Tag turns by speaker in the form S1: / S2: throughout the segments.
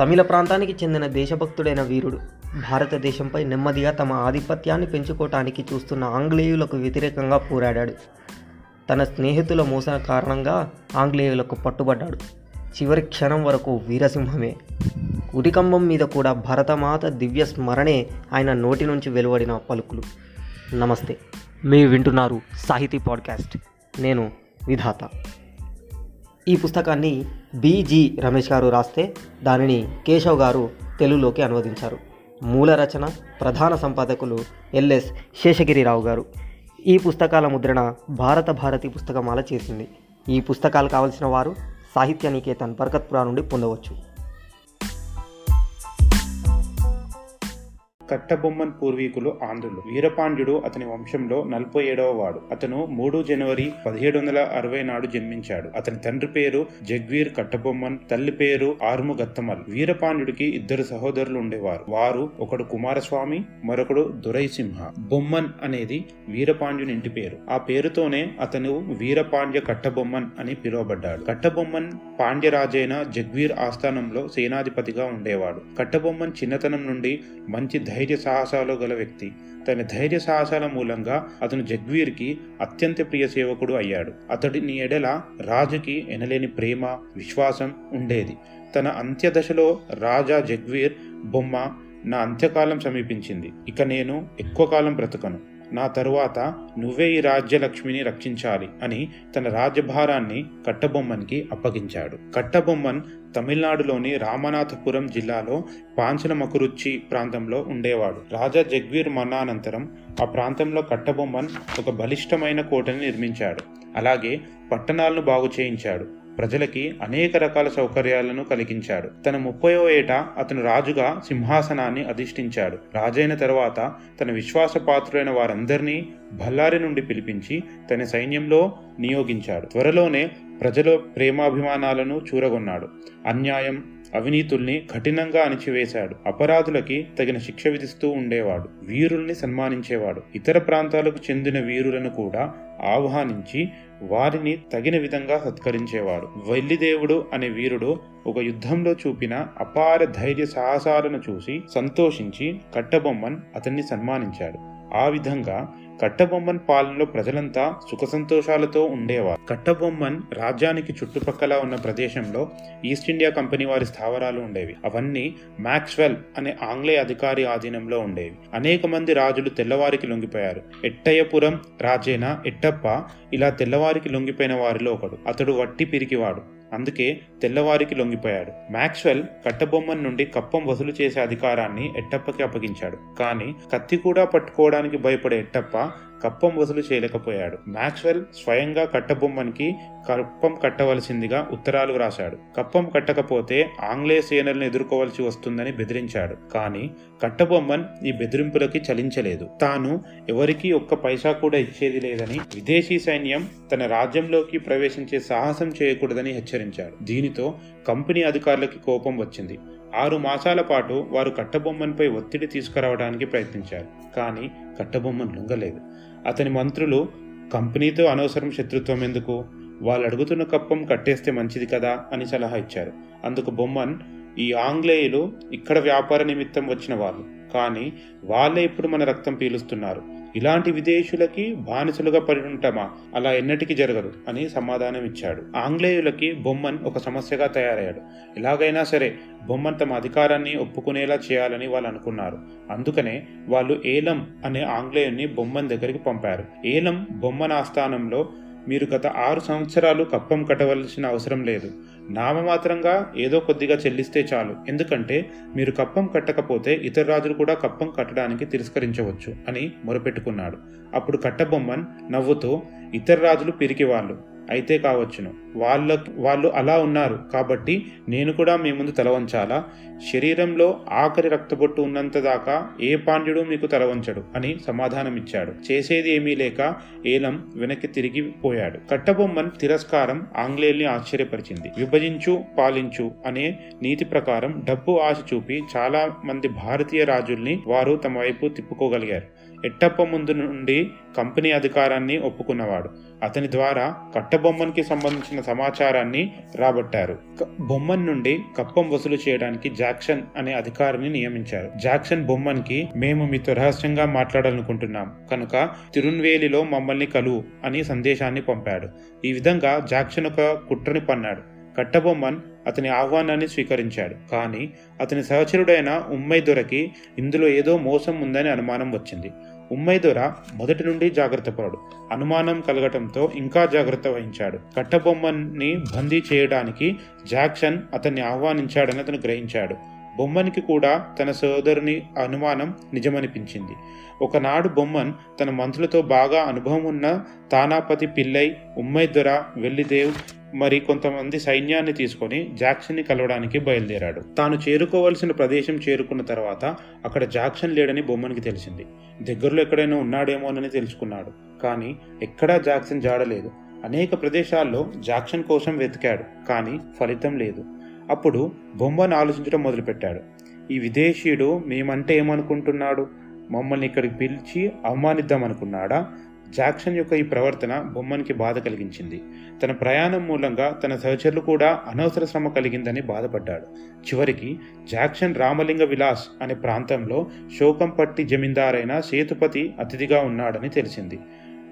S1: తమిళ ప్రాంతానికి చెందిన దేశభక్తుడైన వీరుడు భారతదేశంపై నెమ్మదిగా తమ ఆధిపత్యాన్ని పెంచుకోవటానికి చూస్తున్న ఆంగ్లేయులకు వ్యతిరేకంగా పోరాడాడు. తన స్నేహితుల మోసన కారణంగా ఆంగ్లేయులకు పట్టుబడ్డాడు. చివరి క్షణం వరకు వీరసింహమే. ఉరికంబం మీద కూడా భరతమాత దివ్య స్మరణే ఆయన నోటి నుంచి వెలువడిన పలుకులు. నమస్తే. మీరు వింటున్నారు సాహితీ పాడ్కాస్ట్. నేను విధాత. ఈ పుస్తకాన్ని బీజీ రమేష్ గారు రాస్తే దానిని కేశవ్ గారు తెలుగులోకి అనువదించారు. మూల రచన ప్రధాన సంపాదకులు ఎల్ఎస్ శేషగిరిరావు గారు. ఈ పుస్తకాల ముద్రణ భారత భారతి పుస్తకమాల చేసింది. ఈ పుస్తకాలు కావలసిన వారు సాహిత్య నికేతన్ బర్కత్పురా నుండి పొందవచ్చు.
S2: కట్టబొమ్మన్ పూర్వీకులు ఆంధ్రులు. వీరపాండ్యుడు అతని వంశంలో నలభై ఏడవ వాడు. అతను మూడు జనవరి పదిహేడు వందల అరవై నాడు జన్మించాడు. అతని తండ్రి పేరు జగ్వీర్ కట్టబొమ్మన్ తల్లి పేరు ఆర్ము గత్తమల్. వీరపాండ్యుడికి ఇద్దరు సహోదరులు ఉండేవారు. వారు ఒకడు కుమారస్వామి మరొకడు దురైసింహ. బొమ్మన్ అనేది వీరపాండ్యుని ఇంటి పేరు. ఆ పేరుతోనే అతను వీరపాండ్య కట్టబొమ్మన్ అని పిలువబడ్డాడు. కట్టబొమ్మన్ పాండ్యరాజైన జగ్వీర్ ఆస్థానంలో సేనాధిపతిగా ఉండేవాడు. కట్టబొమ్మన్ చిన్నతనం నుండి మంచి ధైర్యం ధైర్య సాహసాలు గల వ్యక్తి. తన ధైర్య సాహసాల మూలంగా అతను జగ్వీర్కి అత్యంత ప్రియ సేవకుడు అయ్యాడు. అతడిని ఎడల రాజుకి ఎనలేని ప్రేమ విశ్వాసం ఉండేది. తన అంత్యదశలో రాజా జగ్వీర్ బొమ్మ నా అంత్యకాలం సమీపించింది. ఇక నేను ఎక్కువ కాలం బ్రతకను. నా తరువాత నువ్వే ఈ రాజ్యలక్ష్మిని రక్షించాలి అని తన రాజ్యభారాన్ని కట్టబొమ్మన్కి అప్పగించాడు. కట్టబొమ్మన్ తమిళనాడులోని రామనాథపురం జిల్లాలో పాంచనమకురుచ్చి ప్రాంతంలో ఉండేవాడు. రాజా జగ్వీర్ మరణానంతరం ఆ ప్రాంతంలో కట్టబొమ్మన్ ఒక బలిష్టమైన కోటని నిర్మించాడు. అలాగే పట్టణాలను బాగు చేయించాడు ప్రజలకి అనేక రకాల సౌకర్యాలను కలిగించాడు. తన ముప్పయో ఏట అతను రాజుగా సింహాసనాన్ని అధిష్ఠించాడు. రాజైన తర్వాత తన విశ్వాసపాత్రులైన వారందరినీ బల్లారి నుండి పిలిపించి తన సైన్యంలో నియోగించాడు. త్వరలోనే ప్రజల ప్రేమాభిమానాలను చూరగొన్నాడు. అన్యాయం అవినీతుల్ని కఠినంగా అణిచివేశాడు. అపరాధులకి తగిన శిక్ష విధిస్తూ ఉండేవాడు. వీరుల్ని సన్మానించేవాడు. ఇతర ప్రాంతాలకు చెందిన వీరులను కూడా ఆహ్వానించి వారిని తగిన విధంగా సత్కరించేవాడు వెల్లిదేవుడు అనే వీరుడు ఒక యుద్ధంలో చూపిన అపార ధైర్య సాహసాలను చూసి సంతోషించి కట్టబొమ్మన్ అతన్ని సన్మానించాడు. ఆ విధంగా కట్టబొమ్మన్ పాలనలో ప్రజలంతా సుఖ సంతోషాలతో ఉండేవారు. కట్టబొమ్మన్ రాజ్యానికి చుట్టుపక్కల ఉన్న ప్రదేశంలో ఈస్ట్ ఇండియా కంపెనీ వారి స్థావరాలు ఉండేవి. అవన్నీ మ్యాక్స్వెల్ అనే ఆంగ్లేయ అధికారి ఆధీనంలో ఉండేవి. అనేక మంది రాజులు తెల్లవారికి లొంగిపోయారు. ఎట్టయ్యపురం రాజేన ఎట్టప్ప ఇలా తెల్లవారికి లొంగిపోయిన వారిలో ఒకడు. అతడు వట్టి పిరికివాడు. అందుకే తెల్లవారికి లొంగిపోయాడు. మ్యాక్స్వెల్ కట్టబొమ్మన్ నుండి కప్పం వసూలు చేసే అధికారాన్ని ఎట్టప్పకి అప్పగించాడు. కానీ కత్తి కూడా పట్టుకోవడానికి భయపడే ఎట్టప్ప కప్పం వసూలు చేయలేకపోయాడు. మ్యాక్స్వెల్ స్వయంగా కట్టబొమ్మన్కి కప్పం కట్టవలసిందిగా ఉత్తరాలు వ్రాశాడు. కప్పం కట్టకపోతే ఆంగ్లేయ సేనలను ఎదుర్కోవలసి వస్తుందని బెదిరించాడు. కానీ కట్టబొమ్మన్ ఈ బెదిరింపులకి చలించలేదు. తాను ఎవరికీ ఒక్క పైసా కూడా ఇచ్చేది లేదని విదేశీ సైన్యం తన రాజ్యంలోకి ప్రవేశించే సాహసం చేయకూడదని హెచ్చరించాడు. దీనితో కంపెనీ అధికారులకి కోపం వచ్చింది. ఆరు మాసాల పాటు వారు కట్టబొమ్మన్పై ఒత్తిడి తీసుకురావడానికి ప్రయత్నించారు. కానీ కట్టబొమ్మన్ లొంగలేదు. అతని మంత్రులు కంపెనీతో అనవసరం శత్రుత్వం ఎందుకు? వాళ్ళు అడుగుతున్న కప్పం కట్టేస్తే మంచిది కదా అని సలహా ఇచ్చారు. అందుకు బొమ్మన్ ఈ ఆంగ్లేయులు ఇక్కడ వ్యాపార నిమిత్తం వచ్చిన వాళ్ళు. కానీ వాళ్ళే ఇప్పుడు మన రక్తం పీలుస్తున్నారు. ఇలాంటి విదేశీయులకి బానిసలుగా పడి ఉంటామా అలా ఎన్నటికీ జరగదు అని సమాధానం ఇచ్చాడు ఆంగ్లేయులకి బొమ్మన్ ఒక సమస్యగా తయారయ్యాడు. ఎలాగైనా సరే బొమ్మన్ తమ అధికారాన్ని ఒప్పుకునేలా చేయాలని వాళ్ళు అనుకున్నారు. అందుకనే వాళ్ళు ఏలం అనే ఆంగ్లేయుని బొమ్మన్ దగ్గరికి పంపారు. ఏలం బొమ్మన్ ఆస్థానంలో మీరు గత ఆరు సంవత్సరాలు కప్పం కట్టవలసిన అవసరం లేదు. నామమాత్రంగా ఏదో కొద్దిగా చెల్లిస్తే చాలు. ఎందుకంటే మీరు కప్పం కట్టకపోతే ఇతర రాజులు కూడా కప్పం కట్టడానికి తిరస్కరించవచ్చు అని మొరపెట్టుకున్నాడు. అప్పుడు కట్టబొమ్మన్ నవ్వుతూ ఇతర రాజులు పిరికి వాళ్ళు అయితే కావచ్చును. వాళ్ళ వాళ్ళు అలా ఉన్నారు. కాబట్టి నేను కూడా మీ ముందు తల వంచాలా? శరీరంలో ఆఖరి రక్తబొట్టు ఉన్నంత దాకా ఏ పాండ్యుడు మీకు తల వంచడు అని సమాధానమిచ్చాడు. చేసేది ఏమీ లేక ఏలం వెనక్కి తిరిగిపోయాడు కట్టబొమ్మన్ తిరస్కారం ఆంగ్లేయుల్ని ఆశ్చర్యపరిచింది. విభజించు పాలించు అనే నీతి ప్రకారం డబ్బు ఆశ చూపి చాలా మంది భారతీయ రాజుల్ని వారు తమ వైపు తిప్పుకోగలిగారు. ఎట్టప్ప ముందు నుండి కంపెనీ అధికారాన్ని ఒప్పుకున్నవాడు. అతని ద్వారా కట్టబొమ్మన్కి సంబంధించిన సమాచారాన్ని రాబట్టారు. బొమ్మన్ నుండి కప్పం వసూలు చేయడానికి జాక్సన్ అనే అధికారిని నియమించారు. జాక్సన్ బొమ్మన్కి మేము మీతో రహస్యంగా మాట్లాడాలనుకుంటున్నాం. కనుక తిరున్వేలిలో మమ్మల్ని కలువు అని సందేశాన్ని పంపాడు. ఈ విధంగా జాక్సన్ ఒక కుట్రని పన్నాడు. కట్టబొమ్మన్ అతని ఆహ్వానాన్ని స్వీకరించాడు. కానీ అతని సహచరుడైన ఉమ్మై దొరకి ఇందులో ఏదో మోసం ఉందని అనుమానం వచ్చింది. ఉమ్మైదొర మొదటి నుండి జాగ్రత్తపడు అనుమానం కలగటంతో ఇంకా జాగ్రత్త వహించాడు. కట్టబొమ్మని బందీ చేయడానికి జాక్సన్ అతన్ని ఆహ్వానించాడని అతను గ్రహించాడు. బొమ్మనికి కూడా తన సోదరుని అనుమానం నిజమనిపించింది. ఒకనాడు బొమ్మన్ తన మంత్రులతో బాగా అనుభవం ఉన్న తానాపతి పిల్లై ఉమ్మైదొర వెల్లిదేవ్ మరి కొంతమంది సైన్యాన్ని తీసుకొని జాక్సన్ని కలవడానికి బయలుదేరాడు. తాను చేరుకోవలసిన ప్రదేశం చేరుకున్న తర్వాత అక్కడ జాక్సన్ లేడని బొమ్మనికి తెలిసింది. దగ్గరలో ఎక్కడైనా ఉన్నాడేమోనని తెలుసుకున్నాడు. కానీ ఎక్కడా జాక్సన్ జాడలేదు. అనేక ప్రదేశాల్లో జాక్సన్ కోసం వెతికాడు కానీ ఫలితం లేదు. అప్పుడు బొమ్మను ఆలోచించడం మొదలుపెట్టాడు. ఈ విదేశీయుడు మేమంటే ఏమనుకుంటున్నాడు? మమ్మల్ని ఇక్కడికి పిలిచి అవమానిద్దామనుకున్నాడా? జాక్సన్ యొక్క ఈ ప్రవర్తన బొమ్మనికి బాధ కలిగించింది. తన ప్రయాణం మూలంగా తన సహచరులు కూడా అనవసర శ్రమ కలిగిందని బాధపడ్డాడు. చివరికి జాక్సన్ రామలింగ విలాస్ అనే ప్రాంతంలో శోకంపట్టి జమీందారైన సేతుపతి అతిథిగా ఉన్నాడని తెలిసింది.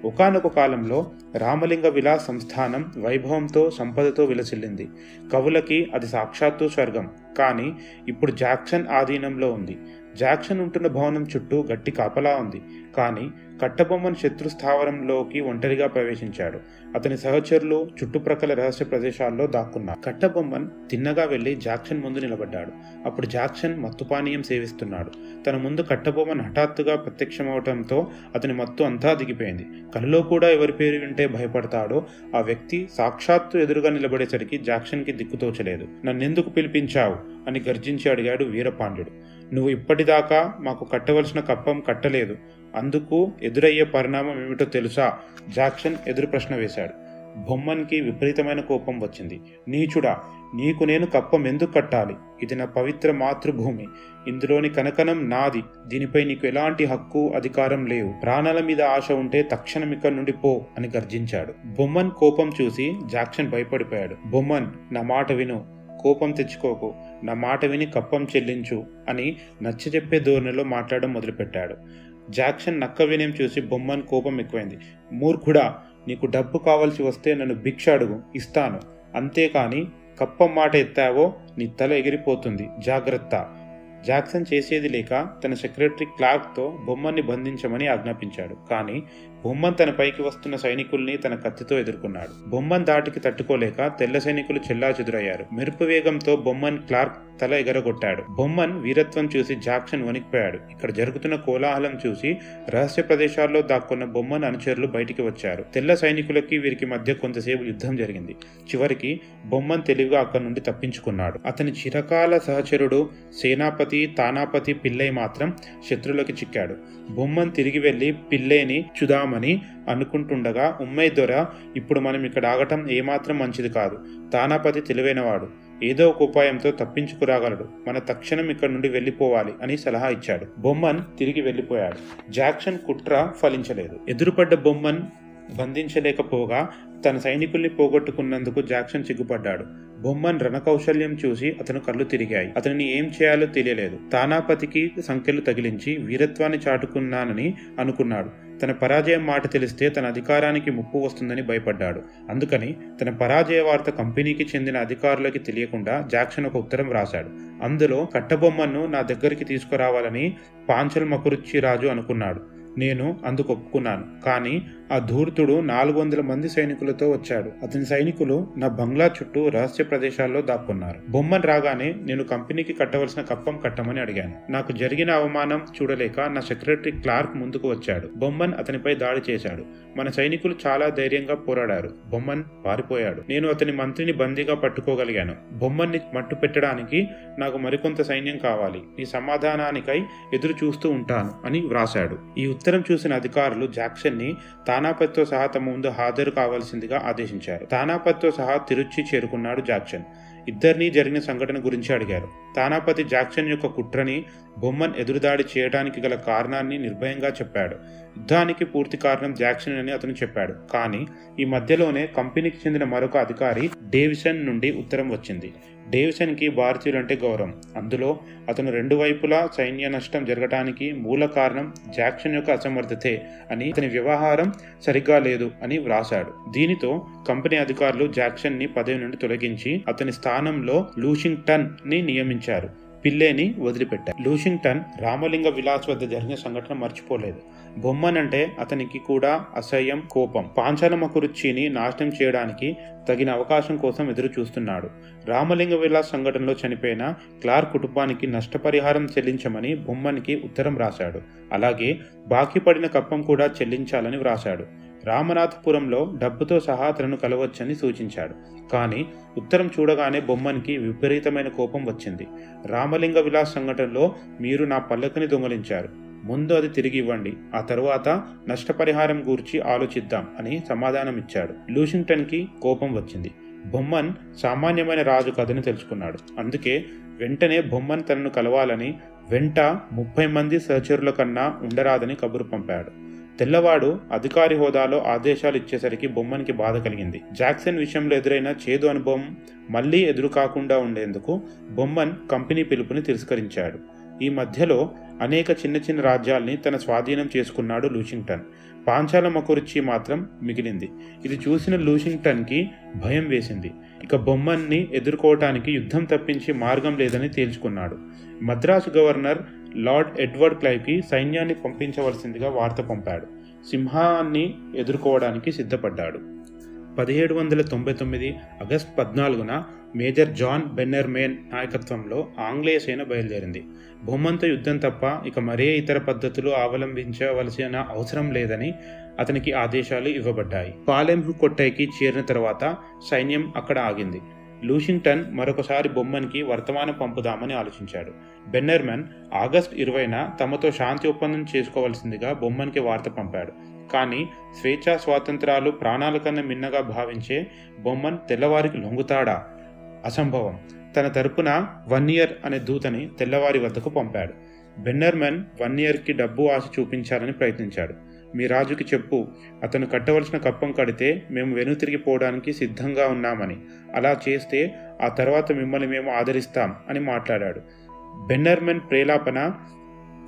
S2: ఒకానొక కాలంలో రామలింగ విలాస్ సంస్థానం వైభవంతో సంపదతో విలసిల్లింది. కవులకి అది సాక్షాత్తు స్వర్గం. కానీ ఇప్పుడు జాక్సన్ ఆధీనంలో ఉంది. జాక్సన్ ఉంటున్న భవనం చుట్టూ గట్టి కాపలా ఉంది. కానీ కట్టబొమ్మన్ శత్రు స్థావరంలోకి ఒంటరిగా ప్రవేశించాడు. అతని సహచరులు చుట్టుప్రక్కల రహస్య ప్రదేశాల్లో దాక్కున్నారు. కట్టబొమ్మన్ తిన్నగా వెళ్ళి జాక్సన్ ముందు నిలబడ్డాడు. అప్పుడు జాక్సన్ మత్తుపానీయం సేవిస్తున్నాడు. తన ముందు కట్టబొమ్మన్ హఠాత్తుగా ప్రత్యక్షమవటంతో అతని మత్తు అంతా దిగిపోయింది. కలలో కూడా ఎవరి పేరు వింటే భయపడతాడో ఆ వ్యక్తి సాక్షాత్తు ఎదురుగా నిలబడేసరికి జాక్సన్కి దిక్కుతోచలేదు. నన్నెందుకు పిలిపించావు? అని గర్జించి అడిగాడు వీరపాండ్యుడు. నువ్వు ఇప్పటిదాకా మాకు కట్టవలసిన కప్పం కట్టలేదు. అందుకు ఎదురయ్యే పరిణామం ఏమిటో తెలుసా? జాక్సన్ ఎదురు ప్రశ్న వేశాడు. బొమ్మన్కి విపరీతమైన కోపం వచ్చింది. నీచుడా నీకు నేను కప్పం ఎందుకు కట్టాలి? ఇది నా పవిత్ర మాతృభూమి. ఇందులోని కనకనం నాది. దీనిపై నీకు ఎలాంటి హక్కు అధికారం లేవు. ప్రాణాల మీద ఆశ ఉంటే తక్షణం ఇక్కడి నుండి పో అని గర్జించాడు. బొమ్మన్ కోపం చూసి జాక్సన్ భయపడిపోయాడు. బొమ్మన్ నా మాట విను. కోపం తెచ్చుకోకు నా మాట విని కప్పం చెల్లించు అని నచ్చజెప్పే ధోరణిలో మాట్లాడడం మొదలుపెట్టాడు. జాక్సన్ నక్క వినయం చూసి బొమ్మను కోపం ఎక్కువైంది. మూర్ఖుడా నీకు డబ్బు కావాల్సి వస్తే నన్ను భిక్ష అడుగు ఇస్తాను. అంతేకాని కప్పం మాట ఎత్తావో నీ తల ఎగిరిపోతుంది. జాగ్రత్త. జాక్సన్ చేసేది లేక తన సెక్రటరీ క్లార్క్తో బొమ్మని బంధించమని ఆజ్ఞాపించాడు. కానీ బొమ్మన్ తన పైకి వస్తున్న సైనికుల్ని తన కత్తితో ఎదుర్కొన్నాడు. బొమ్మన్ దాటికి తట్టుకోలేక తెల్ల సైనికులు చెల్లాచెదురయ్యారు. మెరుపు వేగంతో బొమ్మన్ క్లార్క్ తల ఎగరగొట్టాడు. బొమ్మన్ వీరత్వం చూసి జాక్సన్ వణికిపోయాడు. ఇక్కడ జరుగుతున్న కోలాహలం చూసి రహస్య ప్రదేశాల్లో దాక్కున్న బొమ్మన్ అనుచరులు బయటికి వచ్చారు. తెల్ల సైనికులకి వీరికి మధ్య కొంతసేపు యుద్ధం జరిగింది. చివరికి బొమ్మన్ తెలివిగా అక్కడి నుండి తప్పించుకున్నాడు. అతని చిరకాల సహచరుడు సేనాపతి తానాపతి పిల్లై మాత్రం శత్రులకి చిక్కాడు. బొమ్మన్ తిరిగి వెళ్ళి పిల్లేని చుదామని అనుకుంటుండగా ఉమ్మై దొర ఇప్పుడు మనం ఇక్కడ ఆగటం ఏమాత్రం మంచిది కాదు. తానాపతి తెలివైనవాడు. ఏదో ఒక ఉపాయంతో తప్పించుకురాగలడు. మన తక్షణం ఇక్కడ నుండి వెళ్ళిపోవాలి అని సలహా ఇచ్చాడు. బొమ్మన్ తిరిగి వెళ్ళిపోయాడు. జాక్సన్ కుట్ర ఫలించలేదు. ఎదురుపడ్డ బొమ్మన్ బంధించలేకపోగా తన సైనికుల్ని పోగొట్టుకున్నందుకు జాక్సన్ సిగ్గుపడ్డాడు. బొమ్మన్ రణకౌశల్యం చూసి అతను కళ్ళు తిరిగాయి. అతనిని ఏం చేయాలో తెలియలేదు. తానాపతికి సంఖ్యలు తగిలించి వీరత్వాన్ని చాటుకున్నానని అనుకున్నాడు. తన పరాజయం మాట తెలిస్తే తన అధికారానికి ముప్పు వస్తుందని భయపడ్డాడు. అందుకని తన పరాజయ వార్త కంపెనీకి చెందిన అధికారులకి తెలియకుండా జాక్సన్ ఒక ఉత్తరం రాశాడు అందులో కట్టబొమ్మను నా దగ్గరికి తీసుకురావాలని పాంచల్ మకురుచ్చి రాజు అనుకున్నాడు. నేను అందుకు ఒప్పుకున్నాను. కానీ ఆ ధూర్తుడు నాలుగు వందల మంది సైనికులతో వచ్చాడు. అతని సైనికులు నా బంగ్లా చుట్టూ రహస్య ప్రదేశాల్లో దాక్కున్నారు. బొమ్మన్ రాగానే నేను కంపెనీకి కట్టవలసిన కప్పం కట్టమని అడిగాను. నాకు జరిగిన అవమానం చూడలేక నా సెక్రటరీ క్లార్క్ ముందుకు వచ్చాడు. బొమ్మన్ అతనిపై దాడి చేశాడు. మన సైనికులు చాలా ధైర్యంగా పోరాడారు. బొమ్మన్ పారిపోయాడు. నేను అతని మంత్రిని బందీగా పట్టుకోగలిగాను. బొమ్మన్ని మట్టు పెట్టడానికి నాకు మరికొంత సైన్యం కావాలి. ఈ సమాధానానికై ఎదురు చూస్తూ ఉంటాను అని వ్రాశాడు. ఈ ఉత్తరం చూసిన అధికారులు జాక్సన్ని తానాపతితో సహా తమ ముందు హాజరు కావాల్సిందిగా ఆదేశించారు. తానాపతితో సహా తిరుచి చేరుకున్నాడు జాక్సన్. ఇద్దరినీ జరిగిన సంఘటన గురించి అడిగారు. తానాపతి జాక్సన్ యొక్క కుట్రని బొమ్మన్ ఎదురుదాడి చేయడానికి గల కారణాన్ని నిర్భయంగా చెప్పాడు. యుద్ధానికి పూర్తి కారణం జాక్సన్ అని అతను చెప్పాడు. కానీ ఈ మధ్యలోనే కంపెనీకి చెందిన మరొక అధికారి డేవిసన్ నుండి ఉత్తరం వచ్చింది. డేవిసన్కి భారతీయులంటే గౌరవం. అందులో అతను రెండు వైపులా సైన్య నష్టం జరగటానికి మూల కారణం జాక్సన్ యొక్క అసమర్థతే అని అతని వ్యవహారం సరిగ్గా లేదు అని వ్రాశాడు. దీనితో కంపెనీ అధికారులు జాక్సన్ని పదవి నుండి తొలగించి అతని స్థానంలో లూషింగ్టన్ని నియమించారు. పిల్లేని వదిలిపెట్టారు. లూషింగ్టన్ రామలింగ విలాస్ వద్ద జరిగిన సంఘటన మర్చిపోలేదు. బొమ్మనంటే అతనికి కూడా అసహ్యం కోపం. పాంచాలమకురుచిని నాశనం చేయడానికి తగిన అవకాశం కోసం ఎదురు చూస్తున్నాడు రామలింగ విలాస్ సంఘటనలో చనిపోయిన క్లార్క్ కుటుంబానికి నష్టపరిహారం చెల్లించమని బొమ్మన్కి ఉత్తరం రాశాడు. అలాగే బాకీ పడిన కప్పం కూడా చెల్లించాలని వ్రాశాడు. రామనాథపురంలో డబ్బుతో సహా తనను కలవచ్చని సూచించాడు. కానీ ఉత్తరం చూడగానే బొమ్మన్కి విపరీతమైన కోపం వచ్చింది. రామలింగ విలాస్ సంఘటనలో మీరు నా పల్లకిని దొంగలించారు. ముందు అది తిరిగి ఇవ్వండి. ఆ తరువాత నష్టపరిహారం గూర్చి ఆలోచిద్దాం అని సమాధానం ఇచ్చాడు లూషింగ్టన్కి కోపం వచ్చింది. బొమ్మన్ సామాన్యమైన రాజు కథని తెలుసుకున్నాడు. అందుకే వెంటనే బొమ్మన్ తనను కలవాలని వెంట ముప్పై మంది సహచరుల కన్నా ఉండరాదని కబురు పంపాడు. తెల్లవాడు అధికారి హోదాలో ఆదేశాలు ఇచ్చేసరికి బొమ్మన్కి బాధ కలిగింది. జాక్సన్ విషయంలో ఎదురైన చేదు అనుభవం మళ్ళీ ఎదురు కాకుండా ఉండేందుకు బొమ్మన్ కంపెనీ పిలుపుని తిరస్కరించాడు. ఈ మధ్యలో అనేక చిన్న చిన్న రాజ్యాల్ని తన స్వాధీనం చేసుకున్నాడు లూషింగ్టన్. పాంచాల మకురుచి మాత్రం మిగిలింది. ఇది చూసిన లూషింగ్టన్కి భయం వేసింది. ఇక బొమ్మన్ని ఎదుర్కోవటానికి యుద్ధం తప్పించి మార్గం లేదని తేల్చుకున్నాడు. మద్రాసు గవర్నర్ లార్డ్ ఎడ్వర్డ్ క్లైవ్కి సైన్యాన్ని పంపించవలసిందిగా వార్త పంపాడు. సింహాన్ని ఎదుర్కోవడానికి సిద్ధపడ్డాడు. పదిహేడు వందల తొంభై తొమ్మిది ఆగస్ట్ పద్నాలుగున మేజర్ జాన్ బెన్నర్మేన్ నాయకత్వంలో ఆంగ్లేయ సేన బయలుదేరింది. బొమ్మంతో యుద్ధం తప్ప ఇక మరే ఇతర పద్ధతులు అవలంబించవలసిన అవసరం లేదని అతనికి ఆదేశాలు ఇవ్వబడ్డాయి. పాలెంహు కొట్టైకి చేరిన తర్వాత సైన్యం అక్కడ ఆగింది. లూషింగ్టన్ మరొకసారి బొమ్మన్కి వర్తమానం పంపుదామని ఆలోచించాడు. బెన్నర్మెన్ ఆగస్ట్ ఇరవైన తమతో శాంతి ఒప్పందం చేసుకోవాల్సిందిగా బొమ్మన్కి వార్త పంపాడు. కానీ స్వేచ్ఛా స్వాతంత్రాలు ప్రాణాల కన్నా మిన్నగా భావించే బొమ్మన్ తెల్లవారికి లొంగుతాడా? అసంభవం. తన తరపున వన్ ఇయర్ అనే దూతని తెల్లవారి వద్దకు పంపాడు. బెన్నర్మెన్ వన్ ఇయర్కి డబ్బు ఆశ చూపించాలని ప్రయత్నించాడు. మీ రాజుకి చెప్పు అతను కట్టవలసిన కప్పం కడితే మేము వెనుతిరిగిపోవడానికి సిద్ధంగా ఉన్నామని. అలా చేస్తే ఆ తర్వాత మిమ్మల్ని మేము ఆదరిస్తాం అని మాట్లాడాడు. బెన్నర్మెన్ ప్రేలాపన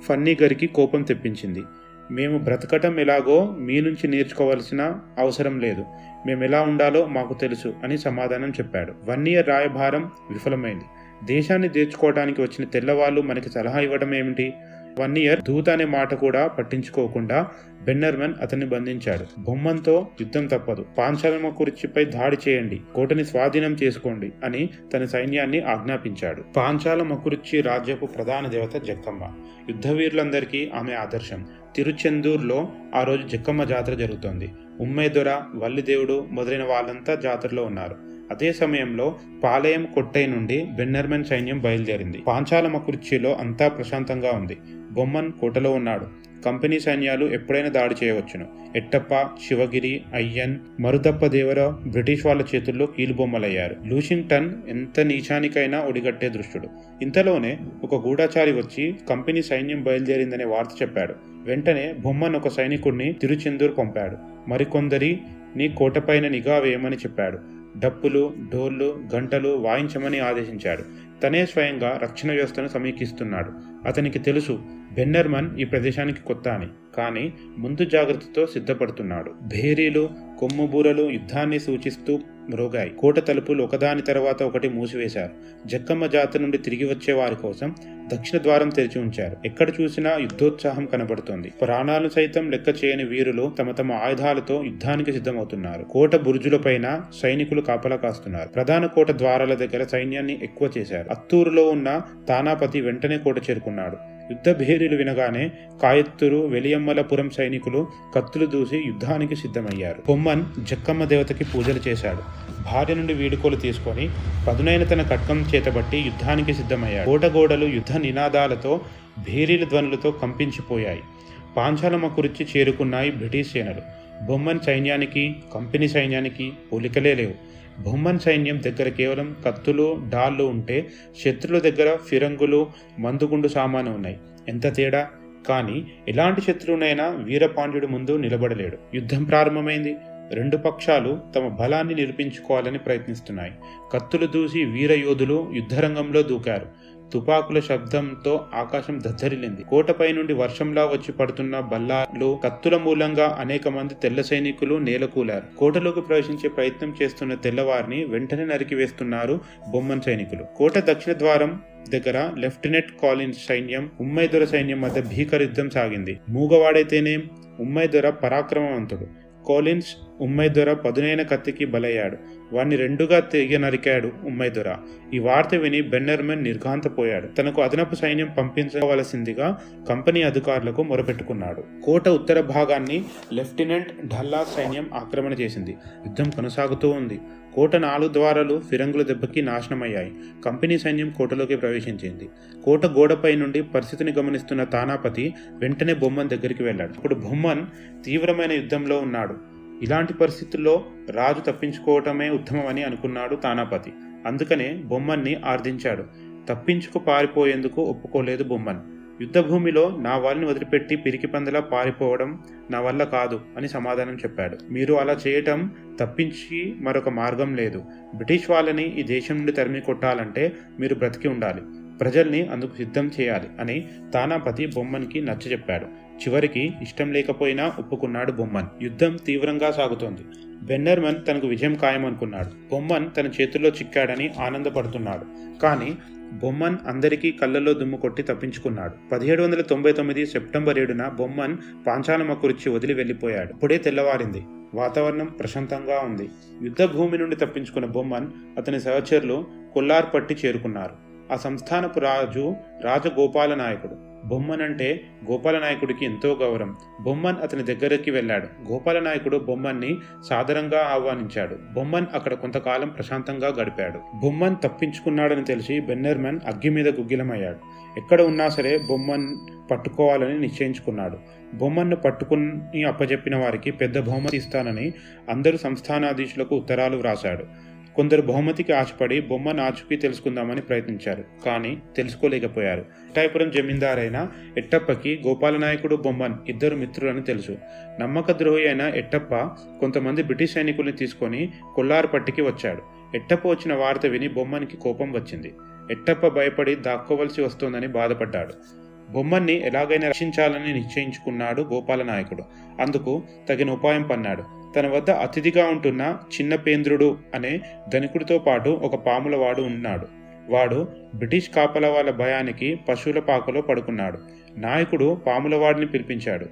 S2: ఫన్నీ గారికి కోపం తెప్పించింది. మేము బ్రతకటం ఎలాగో మీ నుంచి నేర్చుకోవాల్సిన అవసరం లేదు. మేము ఎలా ఉండాలో మాకు తెలుసు అని సమాధానం చెప్పాడు. వన్ ఇయర్ రాయభారం విఫలమైంది. దేశాన్ని తీర్చుకోవడానికి వచ్చిన తెల్లవాళ్ళు మనకి సలహా ఇవ్వడం ఏమిటి? వన్ ఇయర్ దూత అనే మాట కూడా పట్టించుకోకుండా బెన్నర్మన్ అతన్ని బంధించాడు. బొమ్మంతో యుద్ధం తప్పదు. పాంచాలమ కుర్చీపై దాడి చేయండి. కోటని స్వాధీనం చేసుకోండి అని తన సైన్యాన్ని ఆజ్ఞాపించాడు. పాంచాల మకురుచి రాజ్యపు ప్రధాన దేవత జక్కమ్మ. యుద్ధవీరులందరికీ ఆమె ఆదర్శం. తిరుచెందూర్లో ఆ రోజు జక్కమ్మ జాతర జరుగుతోంది. ఉమ్మేదొర వల్లిదేవుడు మొదలైన వాళ్ళంతా జాతరలో ఉన్నారు. అదే సమయంలో పాలయం కొట్టై నుండి బెన్నర్మెన్ సైన్యం బయలుదేరింది. పాంచాలమ కుర్చీలో అంతా ప్రశాంతంగా ఉంది. బొమ్మన్ కోటలో ఉన్నాడు. కంపెనీ సైన్యాలు ఎప్పుడైనా దాడి చేయవచ్చును. ఎట్టప్ప శివగిరి అయ్యన్ మరుదప్ప దేవర బ్రిటిష్ వాళ్ళ చేతుల్లో కీలుబొమ్మలయ్యారు. లూషింగ్టన్ ఎంత నీచానికైనా ఒడిగట్టే దృష్టుడు. ఇంతలోనే ఒక గూఢాచారి వచ్చి కంపెనీ సైన్యం బయలుదేరిందనే వార్త చెప్పాడు. వెంటనే బొమ్మన్ ఒక సైనికుడిని తిరుచెందూరు పంపాడు. మరికొందరి నీ కోటపైన నిఘా వేయమని చెప్పాడు. డప్పులు డోర్లు గంటలు వాయించమని ఆదేశించాడు. తనే స్వయంగా రక్షణ వ్యవస్థను సమీక్షిస్తున్నాడు. అతనికి తెలుసు బెన్నర్మన్ ఈ ప్రదేశానికి కొత్త అని కానీ ముందు జాగ్రత్తతో సిద్ధపడుతున్నాడు. భేరీలు కొమ్ముబూరలు యుద్ధాన్ని సూచిస్తూ మ్రోగాయి కోట తలుపులు ఒకదాని తర్వాత ఒకటి మూసివేశారు. జక్కమ్మ జాతర నుండి తిరిగి వచ్చే వారి కోసం దక్షిణ ద్వారం తెరిచి ఉంచారు. ఎక్కడ చూసినా యుద్ధోత్సాహం కనబడుతోంది. ప్రాణాలు సైతం లెక్క చేయని వీరులు తమ తమ ఆయుధాలతో యుద్ధానికి సిద్ధమవుతున్నారు. కోట బురుజులపైన సైనికులు కాపలా కాస్తున్నారు. ప్రధాన కోట ద్వారాల దగ్గర సైన్యాన్ని ఎక్కువ చేశారు. అత్తూరులో ఉన్న తానాపతి వెంటనే కోట చేరుకున్నాడు. యుద్ధ భేరీలు వినగానే కాయత్తూరు వెలియమ్మలపురం సైనికులు కత్తులు దూసి యుద్ధానికి సిద్ధమయ్యారు. బొమ్మన్ జక్కమ్మ దేవతకి పూజలు చేశాడు. భార్య నుండి వీడుకోలు తీసుకొని పదునైన తన కట్కం చేతబట్టి యుద్ధానికి సిద్ధమయ్యాడు. గోడగోడలు యుద్ధ నినాదాలతో భేరీల ధ్వనులతో కంపించిపోయాయి. పాంచాలమ్మ కురిచి చేరుకున్నాయి బ్రిటిష్ సేనలు. బొమ్మన్ సైన్యానికి కంపెనీ సైన్యానికి పోలికలే లేవు. బొమ్మన్ సైన్యం దగ్గర కేవలం కత్తులు డాళ్ళు ఉంటే శత్రుల దగ్గర ఫిరంగులు మందుగుండు సామాను ఉన్నాయి. ఎంత తేడా? కానీ ఎలాంటి శత్రువునైనా వీరపాండ్యుడి ముందు నిలబడలేడు. యుద్ధం ప్రారంభమైంది. రెండు పక్షాలు తమ బలాన్ని నిరూపించుకోవాలని ప్రయత్నిస్తున్నాయి. కత్తులు దూసి వీరయోధులు యుద్ధరంగంలో దూకారు. తుపాకుల శబ్దంతో ఆకాశం దద్దరిల్లింది. కోటపై నుండి వర్షంలా వచ్చి పడుతున్న బల్లాలు కత్తుల మూలంగా అనేక మంది తెల్ల సైనికులు నేలకూలారు. కోటలోకి ప్రవేశించే ప్రయత్నం చేస్తున్న తెల్లవారిని వెంటనే నరికివేస్తున్నారు బొమ్మన్ సైనికులు. కోట దక్షిణ ద్వారం దగ్గర లెఫ్టినెంట్ కాలిన్స్ సైన్యం ఉమ్మైదొర సైన్యం మధ్య భీకర యుద్ధం సాగింది. మూగవాడైతేనే ఉమ్మైదొర పరాక్రమవంతుడు. కాలిన్స్ ఉమ్మైదొర పదునైన కత్తికి బలయ్యాడు. వాణ్ణి రెండుగా తెగ నరికాడు ఉమ్మైదొర. ఈ వార్త విని బెన్నర్మెన్ నిర్ఘాంతపోయాడు. తనకు అదనపు సైన్యం పంపించవలసిందిగా కంపెనీ అధికారులకు మొరపెట్టుకున్నాడు. కోట ఉత్తర భాగాన్ని లెఫ్టినెంట్ ఢల్లా సైన్యం ఆక్రమణ చేసింది. యుద్ధం కొనసాగుతూ ఉంది. కోట నాలుగు ద్వారాలు ఫిరంగుల దెబ్బకి నాశనమయ్యాయి. కంపెనీ సైన్యం కోటలోకి ప్రవేశించింది. కోట గోడపై నుండి పరిస్థితిని గమనిస్తున్న తానాపతి వెంటనే బొమ్మన్ దగ్గరికి వెళ్ళాడు. ఇప్పుడు బొమ్మన్ తీవ్రమైన యుద్ధంలో ఉన్నాడు. ఇలాంటి పరిస్థితుల్లో రాజు తప్పించుకోవటమే ఉత్తమమని అనుకున్నాడు తానాపతి. అందుకనే బొమ్మన్ని ఆర్దించాడు తప్పించుకు పారిపోయేందుకు ఒప్పుకోలేదు బొమ్మన్. యుద్ధభూమిలో నా వాళ్ళని వదిలిపెట్టి పిరికి పందలా పారిపోవడం నా వల్ల కాదు అని సమాధానం చెప్పాడు. మీరు అలా చేయటం తప్పించి మరొక మార్గం లేదు. బ్రిటిష్ వాళ్ళని ఈ దేశం నుండి తరిమి కొట్టాలంటే మీరు బ్రతికి ఉండాలి. ప్రజల్ని అందుకు సిద్ధం చేయాలి అని తానాపతి బొమ్మన్కి నచ్చ చెప్పాడు చివరికి ఇష్టం లేకపోయినా ఒప్పుకున్నాడు బొమ్మన్. యుద్ధం తీవ్రంగా సాగుతోంది. బెన్నర్మన్ తనకు విజయం ఖాయమనుకున్నాడు. బొమ్మన్ తన చేతుల్లో చిక్కాడని ఆనందపడుతున్నాడు. కానీ బొమ్మన్ అందరికీ కళ్ళల్లో దుమ్ము కొట్టి తప్పించుకున్నాడు. పదిహేడు వందల తొంభై తొమ్మిది సెప్టెంబర్ ఏడున బొమ్మన్ పాంచాలమకురిచి వదిలి వెళ్ళిపోయాడు అప్పుడే తెల్లవారింది. వాతావరణం ప్రశాంతంగా ఉంది. యుద్ధ భూమి నుండి తప్పించుకున్న బొమ్మన్ అతని సహచరులు కొల్లార్పట్టి చేరుకున్నారు. ఆ సంస్థానపు రాజు రాజగోపాల నాయకుడు బొమ్మన్ అంటే ఎంతో గౌరవం. బొమ్మన్ అతని దగ్గరికి వెళ్ళాడు. గోపాల నాయకుడు బొమ్మన్ని సాదరంగా ఆహ్వానించాడు. బొమ్మన్ అక్కడ కొంతకాలం ప్రశాంతంగా గడిపాడు. బొమ్మన్ తప్పించుకున్నాడని తెలిసి బెన్నర్మన్ అగ్గి మీద గుగ్గిలమయ్యాడు. ఎక్కడ ఉన్నా సరే బొమ్మన్ పట్టుకోవాలని నిశ్చయించుకున్నాడు. బొమ్మన్ను పట్టుకుని అప్పజెప్పిన వారికి పెద్ద బహుమతి ఇస్తానని అందరూ సంస్థానాధీశులకు ఉత్తరాలు వ్రాశాడు. కొందరు బహుమతికి ఆశపడి బొమ్మ నాచుకి తెలుసుకుందామని ప్రయత్నించారు కానీ తెలుసుకోలేకపోయారు. ఎట్టాయపురం జమీందారైన ఎట్టప్పకి గోపాలనాయకుడు బొమ్మన్ ఇద్దరు మిత్రులని తెలుసు. నమ్మక ద్రోహి అయిన ఎట్టప్ప కొంతమంది బ్రిటిష్ సైనికుల్ని తీసుకొని కొల్లారపట్టికి వచ్చాడు. ఎట్టప్ప వచ్చిన వార్త విని బొమ్మనికి కోపం వచ్చింది. ఎట్టప్ప భయపడి దాక్కోవలసి వస్తోందని బాధపడ్డాడు. బొమ్మన్ని ఎలాగైనా రక్షించాలని నిశ్చయించుకున్నాడు గోపాలనాయకుడు. అందుకు తగిన ఉపాయం పన్నాడు. తన వద్ద అతిథిగా ఉంటున్న చిన్నపేంద్రుడు అనే ధనికుడితో పాటు ఒక పాములవాడు ఉన్నాడు. వాడు బ్రిటిష్ కాపల వాళ్ళ భయానికి పశువుల పాకలో పడుకున్నాడు. నాయకుడు పాములవాడిని పిలిపించాడు.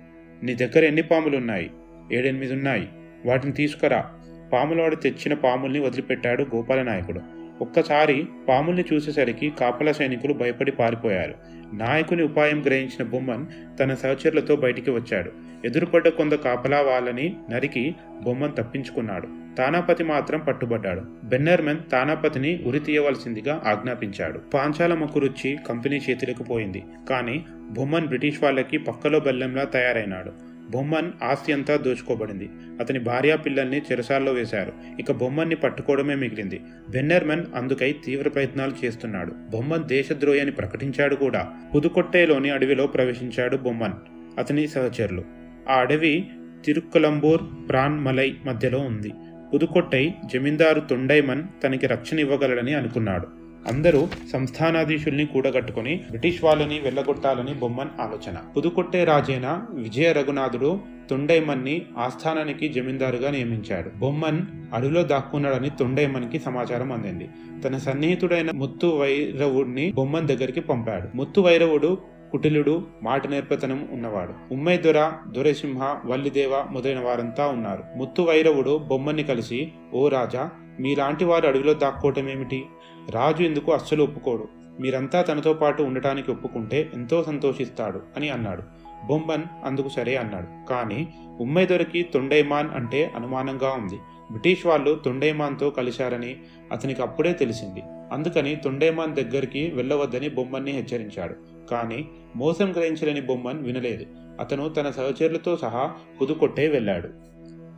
S2: నీ దగ్గర ఎన్ని పాములున్నాయి? ఏడెనిమిది ఉన్నాయి. వాటిని తీసుకురా. పాములవాడు తెచ్చిన పాముల్ని వదిలిపెట్టాడు గోపాల నాయకుడు ఒక్కసారి పాముల్ని చూసేసరికి కాపల సైనికులు భయపడి పారిపోయారు. నాయకుని ఉపాయం గ్రహించిన బొమ్మన్ తన సహచరులతో బయటికి వచ్చాడు. ఎదురుపడ్డ కొంత కాపలా వాళ్ళని నరికి బొమ్మన్ తప్పించుకున్నాడు. తానాపతి మాత్రం పట్టుబడ్డాడు. బెన్నర్మెన్ తానాపతిని ఉరి తీయవలసిందిగా ఆజ్ఞాపించాడు. పాంచాల మొక్కురుచ్చి కంపెనీ చేతులకు పోయింది. కానీ బొమ్మన్ బ్రిటిష్ వాళ్ళకి పక్కలో బెల్లంలా తయారైనాడు. బొమ్మన్ ఆస్తి అంతా దోచుకోబడింది. అతని భార్యా పిల్లల్ని చెరసాల్లో వేశారు. ఇక బొమ్మన్ని పట్టుకోవడమే మిగిలింది. బెన్నర్మన్ అందుకై తీవ్ర ప్రయత్నాలు చేస్తున్నాడు. బొమ్మన్ దేశద్రోహి అని ప్రకటించాడు కూడా. పుదుకొట్టేలోని అడవిలో ప్రవేశించాడు బొమ్మన్ అతని సహచరులు. ఆ అడవి తిరుక్కలంబూర్ ప్రాన్ మలై మధ్యలో ఉంది. పుదుకొట్టై జమీందారు తొండైమన్ తనకి రక్షణ ఇవ్వగలడని అనుకున్నాడు. అందరూ సంస్థానాధీశుల్ని కూడగట్టుకుని బ్రిటిష్ వాళ్ళని వెళ్ళగొట్టాలని బొమ్మన్ ఆలోచన. పుదుకొట్టే రాజైన విజయ రఘునాథుడు తొండైమన్ని ఆస్థానానికి జమీందారుగా నియమించాడు. బొమ్మన్ అడవిలో దాక్కున్నాడని తొండైమన్కి సమాచారం అందింది. తన సన్నిహితుడైన ముత్తు వైరవుడిని బొమ్మన్ దగ్గరికి పంపాడు. ముత్తు వైరవుడు కుటిలుడు మాట నేర్పతనం ఉన్నవాడు. ఉమ్మై దొర దొరసింహ వల్లిదేవ మొదలైన వారంతా ఉన్నారు. ముత్తు వైరవుడు బొమ్మని కలిసి ఓ రాజా మీలాంటి వారు అడవిలో దాక్కోవటమేమిటి? రాజు ఎందుకు అస్సలు ఒప్పుకోడు? మీరంతా తనతో పాటు ఉండటానికి ఒప్పుకుంటే ఎంతో సంతోషిస్తాడు అని అన్నాడు. బొమ్మన్ అందుకు సరే అన్నాడు. కానీ ఉమ్మై దొరికి తొండైమాన్ అంటే అనుమానంగా ఉంది. బ్రిటిష్ వాళ్ళు తొండైమాన్తో కలిశారని అతనికి అప్పుడే తెలిసింది. అందుకని తొండైమాన్ దగ్గరికి వెళ్ళవద్దని బొమ్మన్ని హెచ్చరించాడు. కానీ మోసం గ్రహించలేని బొమ్మన్ వినలేదు. అతను తన సహచరులతో సహా పుదుకొట్టే వెళ్ళాడు.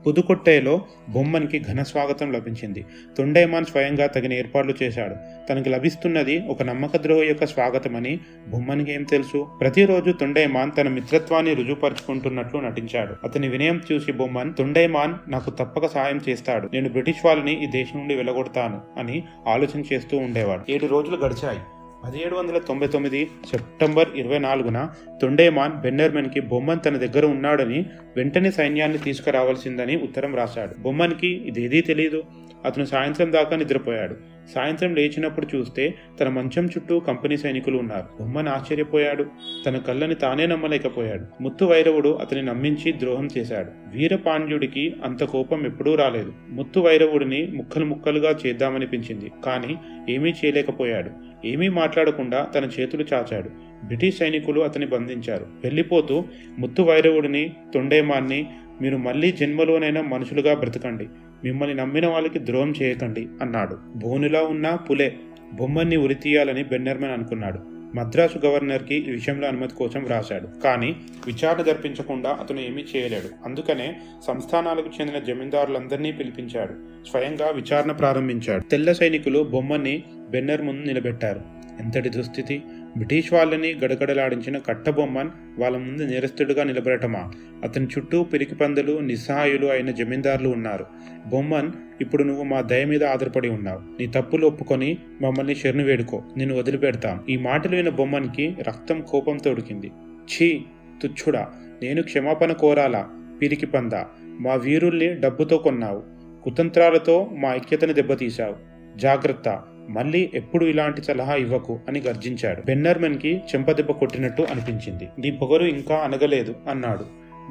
S2: పుదుకొట్టేలో బొమ్మన్కి ఘన స్వాగతం లభించింది. తొండైమాన్ స్వయంగా తగిన ఏర్పాట్లు చేశాడు. తనకు లభిస్తున్నది ఒక నమ్మక ద్రోహ యొక్క స్వాగతమని బొమ్మనికి ఏం తెలుసు? ప్రతిరోజు తొండైమాన్ తన మిత్రత్వాన్ని రుజువుపరుచుకుంటున్నట్లు నటించాడు. అతని వినయం చూసి బొమ్మన్ తొండైమాన్ నాకు తప్పక సహాయం చేస్తాడు. నేను బ్రిటిష్ వాళ్ళని ఈ దేశం నుండి వెళ్ళగొడతాను అని ఆలోచన చేస్తూ ఉండేవాడు. ఏడు రోజులు గడిచాయి. పదిహేడు వందల తొంభై తొమ్మిది సెప్టెంబర్ ఇరవై నాలుగున తొండేమాన్ బెన్నర్మెన్కి బొమ్మన్ తన దగ్గర ఉన్నాడని వెంటనే సైన్యాన్ని తీసుకురావాల్సిందని ఉత్తరం రాశాడు. బొమ్మన్కి ఇదేదీ తెలియదు అతను సాయంత్రం దాకా నిద్రపోయాడు. సాయంత్రం లేచినప్పుడు చూస్తే తన మంచం చుట్టూ కంపెనీ సైనికులు ఉన్నారు. బొమ్మన్ ఆశ్చర్యపోయాడు. తన కళ్ళని తానే నమ్మలేకపోయాడు. ముత్తు వైరవుడు అతని నమ్మించి ద్రోహం చేశాడు. వీరపాండ్యుడికి అంత కోపం ఎప్పుడూ రాలేదు. ముత్తు వైరవుడిని ముక్కలు ముక్కలుగా చేద్దామనిపించింది. కానీ ఏమీ చేయలేకపోయాడు. ఏమీ మాట్లాడకుండా తన చేతులు చాచాడు. బ్రిటిష్ సైనికులు అతని బంధించారు. వెళ్ళిపోతూ ముత్తు వైరవుడిని తొండేమాన్ని మీరు మళ్ళీ జన్మలోనైనా మనుషులుగా బ్రతకండి. మిమ్మల్ని నమ్మిన వాళ్ళకి ద్రోహం చేయకండి అన్నాడు. బోనులా ఉన్న పులే బొమ్మని ఉరితీయాలని బెన్నర్మన్ అనుకున్నాడు. మద్రాసు గవర్నర్కి ఈ విషయంలో అనుమతి కోసం వ్రాశాడు. కానీ విచారణ జరిపించకుండా అతను ఏమీ చేయలేడు. అందుకనే సంస్థానాలకు చెందిన జమీందారులందరినీ పిలిపించాడు. స్వయంగా విచారణ ప్రారంభించాడు. తెల్ల సైనికులు బొమ్మని బెన్నర్ ముందు నిలబెట్టారు. ఎంతటి దుస్థితి? బ్రిటిష్ వాళ్ళని గడగడలాడించిన కట్టబొమ్మన్ వాళ్ళ ముందు నిరస్తుడుగా నిలబడటమా? అతని చుట్టూ పిరికి పందులు నిస్సహాయులు అయిన జమీందారులు ఉన్నారు. బొమ్మన్ ఇప్పుడు నువ్వు మా దయ మీద ఆధారపడి ఉన్నావు. నీ తప్పులు ఒప్పుకొని మమ్మల్ని శరణు వేడుకో. నేను వదిలిపెడతాం. ఈ మాటలు విన్న బొమ్మన్కి రక్తం కోపంతో ఉడికింది. ఛీ తుచ్చుడా నేను క్షమాపణ కోరాలా? పిరికి పంద మా వీరుల్ని డబ్బుతో కొన్నావు. కుతంత్రాలతో మా ఐక్యతను దెబ్బతీశావు. జాగ్రత్త. మళ్ళీ ఎప్పుడు ఇలాంటి సలహా ఇవ్వకు అని గర్జించాడు. బెన్నర్మెన్కి చెంపదెబ్బ కొట్టినట్టు అనిపించింది. నీ పొగరు ఇంకా అనగలేదు అన్నాడు.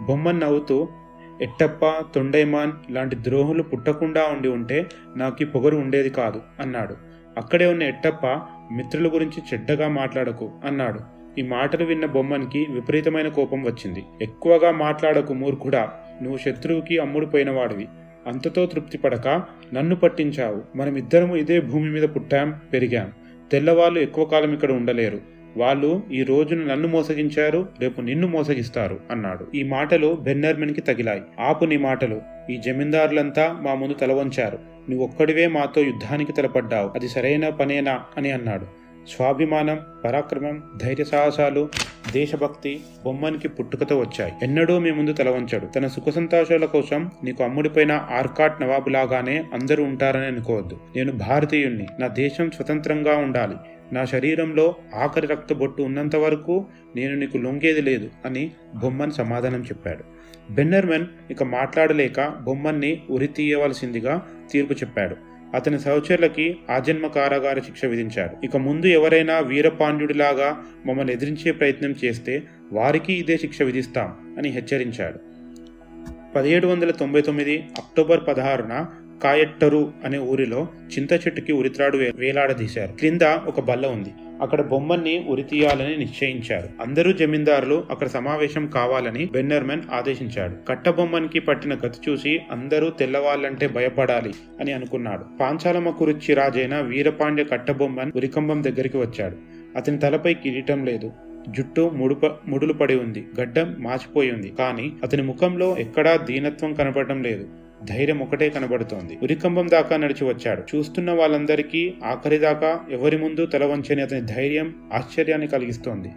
S2: బొమ్మన్ నవ్వుతూ ఎట్టప్ప తొండైమాన్ లాంటి ద్రోహులు పుట్టకుండా ఉండి ఉంటే నాకు ఈ పొగరు ఉండేది కాదు అన్నాడు. అక్కడే ఉన్న ఎట్టప్ప మిత్రుల గురించి చెడ్డగా మాట్లాడకు అన్నాడు. ఈ మాటలు విన్న బొమ్మన్కి విపరీతమైన కోపం వచ్చింది. ఎక్కువగా మాట్లాడకు మూర్ఖుడా నువ్వు శత్రువుకి అమ్ముడుపోయిన వాడివి. అంతతో తృప్తి పడక నన్ను పట్టించావు. మనమిద్దరము ఇదే భూమి మీద పుట్టాం పెరిగాం. తెల్లవాళ్ళు ఎక్కువ కాలం ఇక్కడ ఉండలేరు. వాళ్ళు ఈ రోజున నన్ను మోసగించారు రేపు నిన్ను మోసగిస్తారు అన్నాడు. ఈ మాటలు బెన్నర్మెన్కి తగిలాయి. ఆపు నీ మాటలు. ఈ జమీందారులంతా మా ముందు తలవంచారు. నువ్వొక్కడివే మాతో యుద్ధానికి తలపడ్డావు. అది సరైన పనేనా అని అన్నాడు. స్వాభిమానం పరాక్రమం ధైర్య సాహసాలు దేశభక్తి బొమ్మనికి పుట్టుకతో వచ్చాయి. ఎన్నడూ మీ ముందు తలవంచాడు. తన సుఖ సంతోషాల కోసం నీకు అమ్ముడిపోయిన ఆర్కాట్ నవాబులాగానే అందరూ ఉంటారని అనుకోవద్దు. నేను భారతీయుణ్ణి. నా దేశం స్వతంత్రంగా ఉండాలి. నా శరీరంలో ఆఖరి రక్తబొట్టు ఉన్నంత వరకు నేను నీకు లొంగేది లేదు అని బొమ్మన్ సమాధానం చెప్పాడు. బెన్నర్మెన్ ఇక మాట్లాడలేక బొమ్మన్ని ఉరి తీయవలసిందిగా తీర్పు చెప్పాడు. అతని సహచరులకి ఆజన్మ కారాగార శిక్ష విధించాడు ఇక ముందు ఎవరైనా వీరపాండ్యుడిలాగా మమ్మల్ని ఎదిరించే ప్రయత్నం చేస్తే వారికి ఇదే శిక్ష విధిస్తాం అని హెచ్చరించాడు. పదిహేడు వందల తొంభై తొమ్మిది అక్టోబర్ పదహారున కాయట్టరు అనే ఊరిలో చింత చెట్టుకి ఉరిత్రాడు వే- వేలాడదీశారు. క్రింద ఒక బల్ల ఉంది. అక్కడ బొమ్మని ఉరి తీయాలని నిశ్చయించారు. అందరూ జమీందారులు అక్కడ సమావేశం కావాలని బెన్నర్మెన్ ఆదేశించాడు. కట్టబొమ్మన్కి పట్టిన గతి చూసి అందరూ తెల్లవాళ్ళంటే భయపడాలి అని అనుకున్నాడు. పాంచాలమ్మ రాజైన వీరపాండ్య కట్టబొమ్మన్ ఉరికంబం దగ్గరికి వచ్చాడు. అతని తలపై కిరీటం లేదు. జుట్టు ముడుప ముడులు పడి ఉంది. గడ్డం మాచిపోయి ఉంది. కానీ అతని ముఖంలో ఎక్కడా దీనత్వం కనపడటం లేదు. ధైర్యం ఒకటే కనబడుతోంది. ఉరికంబం దాకా నడిచి వచ్చాడు. చూస్తున్న వాళ్ళందరికీ ఆఖరి దాకా ఎవరి ముందు తల వంచని అతని ధైర్యం ఆశ్చర్యాన్ని కలిగిస్తోంది.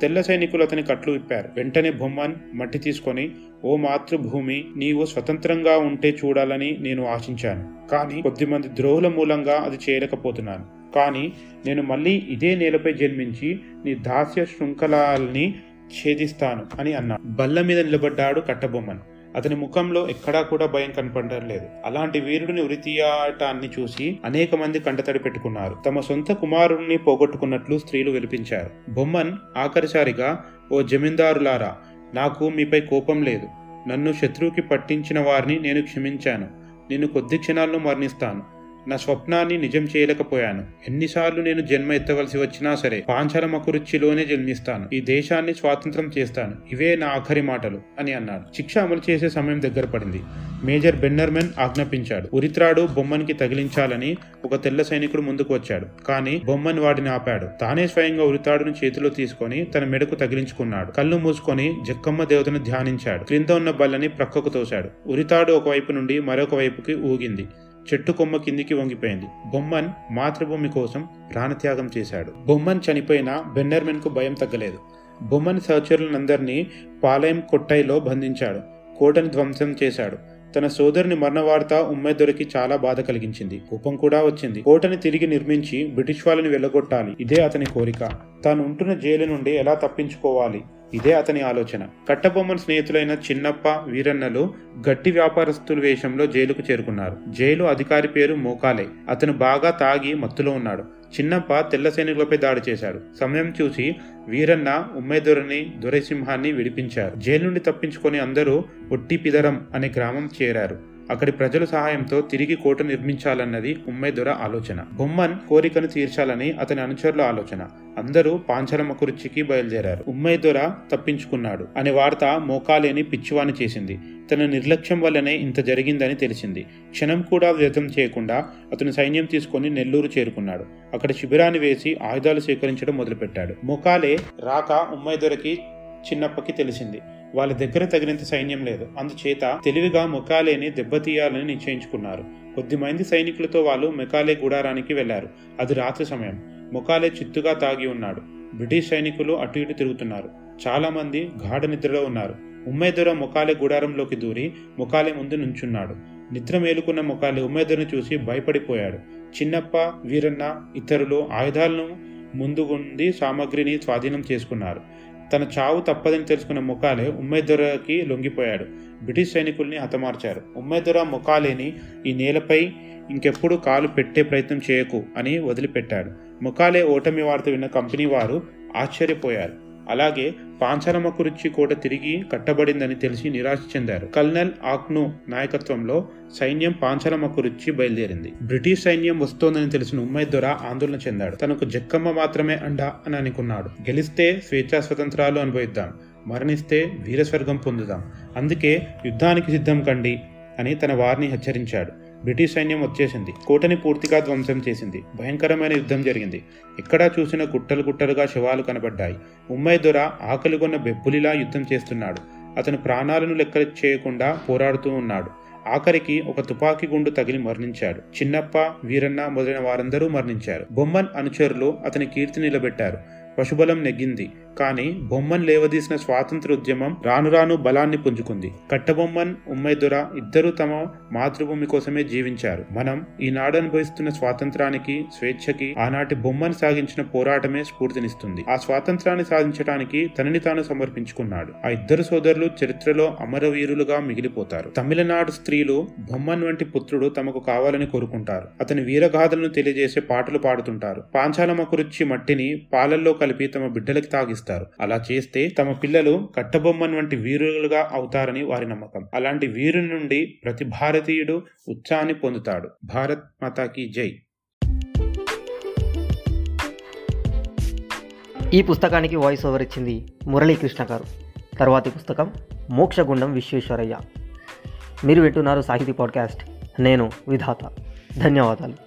S2: తెల్ల సైనికులు అతని కట్లు విప్పారు. వెంటనే బొమ్మన్ మట్టి తీసుకొని ఓ మాతృభూమి నీవు స్వతంత్రంగా ఉంటే చూడాలని నేను ఆశించాను. కానీ కొద్దిమంది ద్రోహుల మూలంగా అది చేయలేకపోతున్నాను. కానీ నేను మళ్ళీ ఇదే నేలపై జన్మించి నీ దాస్య శృంఖలాల్ని ఛేదిస్తాను అని అన్నాడు. బల్ల మీద నిలబడ్డాడు కట్టబొమ్మన్. అతని ముఖంలో ఎక్కడా కూడా భయం కనపడడం లేదు. అలాంటి వీరుడిని ఉరితీయటాన్ని చూసి అనేక మంది కంటతడి పెట్టుకున్నారు. తమ సొంత కుమారుణ్ణి పోగొట్టుకున్నట్లు స్త్రీలు విలిపించారు బొమ్మన్ ఆఖరిసారిగా ఓ జమీందారులారా నాకు మీపై కోపం లేదు. నన్ను శత్రువుకి పట్టించిన వారిని నేను క్షమించాను. నేను కొద్ది క్షణాల్లో మరణిస్తాను. నా స్వప్నాన్ని నిజం చేయలేకపోయాను. ఎన్నిసార్లు నేను జన్మ ఎత్తవలసి వచ్చినా సరే పాంచాల మకురుచ్చిలోనే జన్మిస్తాను. ఈ దేశాన్ని స్వాతంత్రం చేస్తాను. ఇవే నా ఆఖరి మాటలు అని అన్నాడు. శిక్ష అమలు చేసే సమయం దగ్గర పడింది. మేజర్ బెన్నర్మెన్ ఆజ్ఞాపించాడు. ఉరిత్రాడు బొమ్మనికి తగిలించాలని ఒక తెల్ల సైనికుడు ముందుకు వచ్చాడు. కానీ బొమ్మన్ వాడిని ఆపాడు. తానే స్వయంగా ఉరితాడును చేతిలో తీసుకొని తన మెడకు తగిలించుకున్నాడు. కళ్ళు మూసుకొని జక్కమ్మ దేవతను ధ్యానించాడు. క్రింద ఉన్న బల్లని ప్రక్కకు తోశాడు. ఉరితాడు ఒకవైపు నుండి మరొక వైపుకి ఊగింది. చెట్టు కొమ్మ కిందికి వంగిపోయింది. బొమ్మన్ మాతృభూమి కోసం ప్రాణత్యాగం చేశాడు. బొమ్మన్ చనిపోయినా బెన్నర్మెన్కు భయం తగ్గలేదు. బొమ్మన్ సహచరులందరినీ పాలయం కొట్టైలో బంధించాడు. కోటను ధ్వంసం చేశాడు. తన సోదరుని మరణ వార్త ఉమ్మేదొరికి చాలా బాధ కలిగించింది. కోపం కూడా వచ్చింది. కోటని తిరిగి నిర్మించి బ్రిటిష్ వాళ్ళని వెళ్ళగొట్టాలి. ఇదే అతని కోరిక. తాను ఉంటున్న జైలు నుండి ఎలా తప్పించుకోవాలి? ఇదే అతని ఆలోచన. కట్టబొమ్మన్ స్నేహితులైన చిన్నప్ప వీరన్నలు గట్టి వ్యాపారస్తుల వేషంలో జైలుకు చేరుకున్నారు. జైలు అధికారి పేరు మోకాలే. అతను బాగా తాగి మత్తులో ఉన్నాడు. చిన్నప్ప తెల్ల సైనికులపై దాడి చేశాడు. సమయం చూసి వీరన్న ఉమ్మేదొరని దొరైసింహాన్ని విడిపించారు. జైలు నుండి తప్పించుకొని అందరూ ఒట్టిపిదరం అనే గ్రామం చేరారు. అక్కడి ప్రజల సహాయంతో తిరిగి కోట నిర్మించాలన్నది ఉమ్మేదొర ఆలోచన. బొమ్మన్ కోరికను తీర్చాలని అతని అనుచరుల ఆలోచన. అందరూ పాంచలమ్మ కుర్చీకి బయలుదేరారు ఉమ్మేదొర తప్పించుకున్నాడు. అనే వార్త మోకాలేని పిచ్చివాణి చేసింది. తన నిర్లక్ష్యం వల్లనే ఇంత జరిగిందని తెలిసింది. క్షణం కూడా వ్యర్థం చేయకుండా అతను సైన్యం తీసుకొని నెల్లూరు చేరుకున్నాడు. అక్కడ శిబిరాన్ని వేసి ఆయుధాలు సేకరించడం మొదలుపెట్టాడు. మొకాలే రాక ఉమ్మేదొరకి చిన్నప్పకి తెలిసింది. వాళ్ళ దగ్గర తగినంత సైన్యం లేదు. అందుచేత తెలివిగా మొకాలేని దెబ్బతీయాలని నిశ్చయించుకున్నారు. కొద్దిమంది సైనికులతో వాళ్ళు మెకాలే గుడారానికి వెళ్ళారు అది రాత్రి సమయం. ముఖాలే చిత్తుగా తాగి ఉన్నాడు. బ్రిటిష్ సైనికులు అటు ఇటు తిరుగుతున్నారు. చాలా మంది గాఢ నిద్రలో ఉన్నారు. ఉమ్మేదొర మొకాలే గుడారంలోకి దూరి మొకాలే ముందు నుంచున్నాడు. నిద్ర మేలుకున్న మొకాలే ఉమ్మేదొరను చూసి భయపడిపోయాడు. చిన్నప్ప వీరన్న ఇతరులు ఆయుధాలను ముందుగుండి సామాగ్రిని స్వాధీనం చేసుకున్నారు. తన చావు తప్పదని తెలుసుకున్న ముఖాలే ఉమ్మేదొరకి లొంగిపోయాడు. బ్రిటిష్ సైనికుల్ని హతమార్చారు. ఉమ్మేదొర ముఖాలేని ఈ నేలపై ఇంకెప్పుడు కాలు పెట్టే ప్రయత్నం చేయకు అని వదిలిపెట్టాడు. ముఖాలే ఓటమి వార్త విన్న కంపెనీ వారు ఆశ్చర్యపోయారు. అలాగే పాంచాలమ్మ కురిచి కోట తిరిగి కట్టబడిందని తెలిసి నిరాశ చెందారు. కల్నల్ ఆక్ను నాయకత్వంలో సైన్యం పాంచాలమ్మ కురిచి బయలుదేరింది. బ్రిటిష్ సైన్యం వస్తోందని తెలిసిన ఉమ్మయ్య దొర ఆందోళన చెందాడు. తనకు జక్కమ్మ మాత్రమే అండ అని అనుకున్నాడు. గెలిస్తే స్వేచ్ఛా స్వతంత్రాలు అనుభవిద్దాం. మరణిస్తే వీరస్వర్గం పొందుదాం. అందుకే యుద్ధానికి సిద్ధం కండి అని తన వారిని హెచ్చరించాడు. బ్రిటిష్ సైన్యం వచ్చేసింది. కోటని పూర్తిగా ధ్వంసం చేసింది. భయంకరమైన యుద్ధం జరిగింది. ఎక్కడా చూసిన గుట్టలు గుట్టలుగా శవాలు కనబడ్డాయి. ఉమ్మయ్య దొర ఆకలిగొన్న బెబ్బులిలా యుద్ధం చేస్తున్నాడు. అతను ప్రాణాలను లెక్క చేయకుండా పోరాడుతూ ఉన్నాడు. ఆఖరికి ఒక తుపాకీ గుండు తగిలి మరణించాడు. చిన్నప్ప వీరన్న మొదలైన వారందరూ మరణించారు. బొమ్మన్ అనుచరులు అతని కీర్తి నిలబెట్టారు. పశుబలం నెగ్గింది. కానీ బొమ్మన్ లేవదీసిన స్వాతంత్ర ఉద్యమం రాను రాను బలాన్ని పుంజుకుంది. కట్టబొమ్మన్ ఉమ్మయ్యదుర ఇద్దరూ తమ మాతృభూమి కోసమే జీవించారు. మనం ఈనాడు అనుభవిస్తున్న స్వాతంత్రానికి స్వేచ్ఛకి ఆనాటి బొమ్మన్ సాగించిన పోరాటమే స్ఫూర్తినిస్తుంది. ఆ స్వాతంత్రాన్ని సాధించడానికి తనని తాను సమర్పించుకున్నాడు. ఆ ఇద్దరు సోదరులు చరిత్రలో అమరవీరులుగా మిగిలిపోతారు. తమిళనాడు స్త్రీలు బొమ్మన్ వంటి పుత్రుడు తమకు కావాలని కోరుకుంటారు. అతని వీరగాథలను తెలియజేసే పాటలు పాడుతుంటారు. పాంచాలమకురుచ్చి కురిచి మట్టిని పాలల్లో కలిపి తమ బిడ్డలకి తాగిస్తారు. అలా చేస్తే తమ పిల్లలు కట్టబొమ్మన్ వంటి వీరులుగా అవుతారని వారి నమ్మకం. అలాంటి వీరు నుండి ప్రతి భారతీయుడు ఉత్సాహాన్ని పొందుతాడు. భారత్ మాతాకి జై.
S1: ఈ పుస్తకానికి వాయిస్ ఓవర్ ఇచ్చింది మురళీకృష్ణ గారు. తర్వాతి పుస్తకం మోక్షగుండం విశ్వేశ్వరయ్య. మీరు వింటున్నారు సాహితీ పాడ్కాస్ట్. నేను విధాత. ధన్యవాదాలు.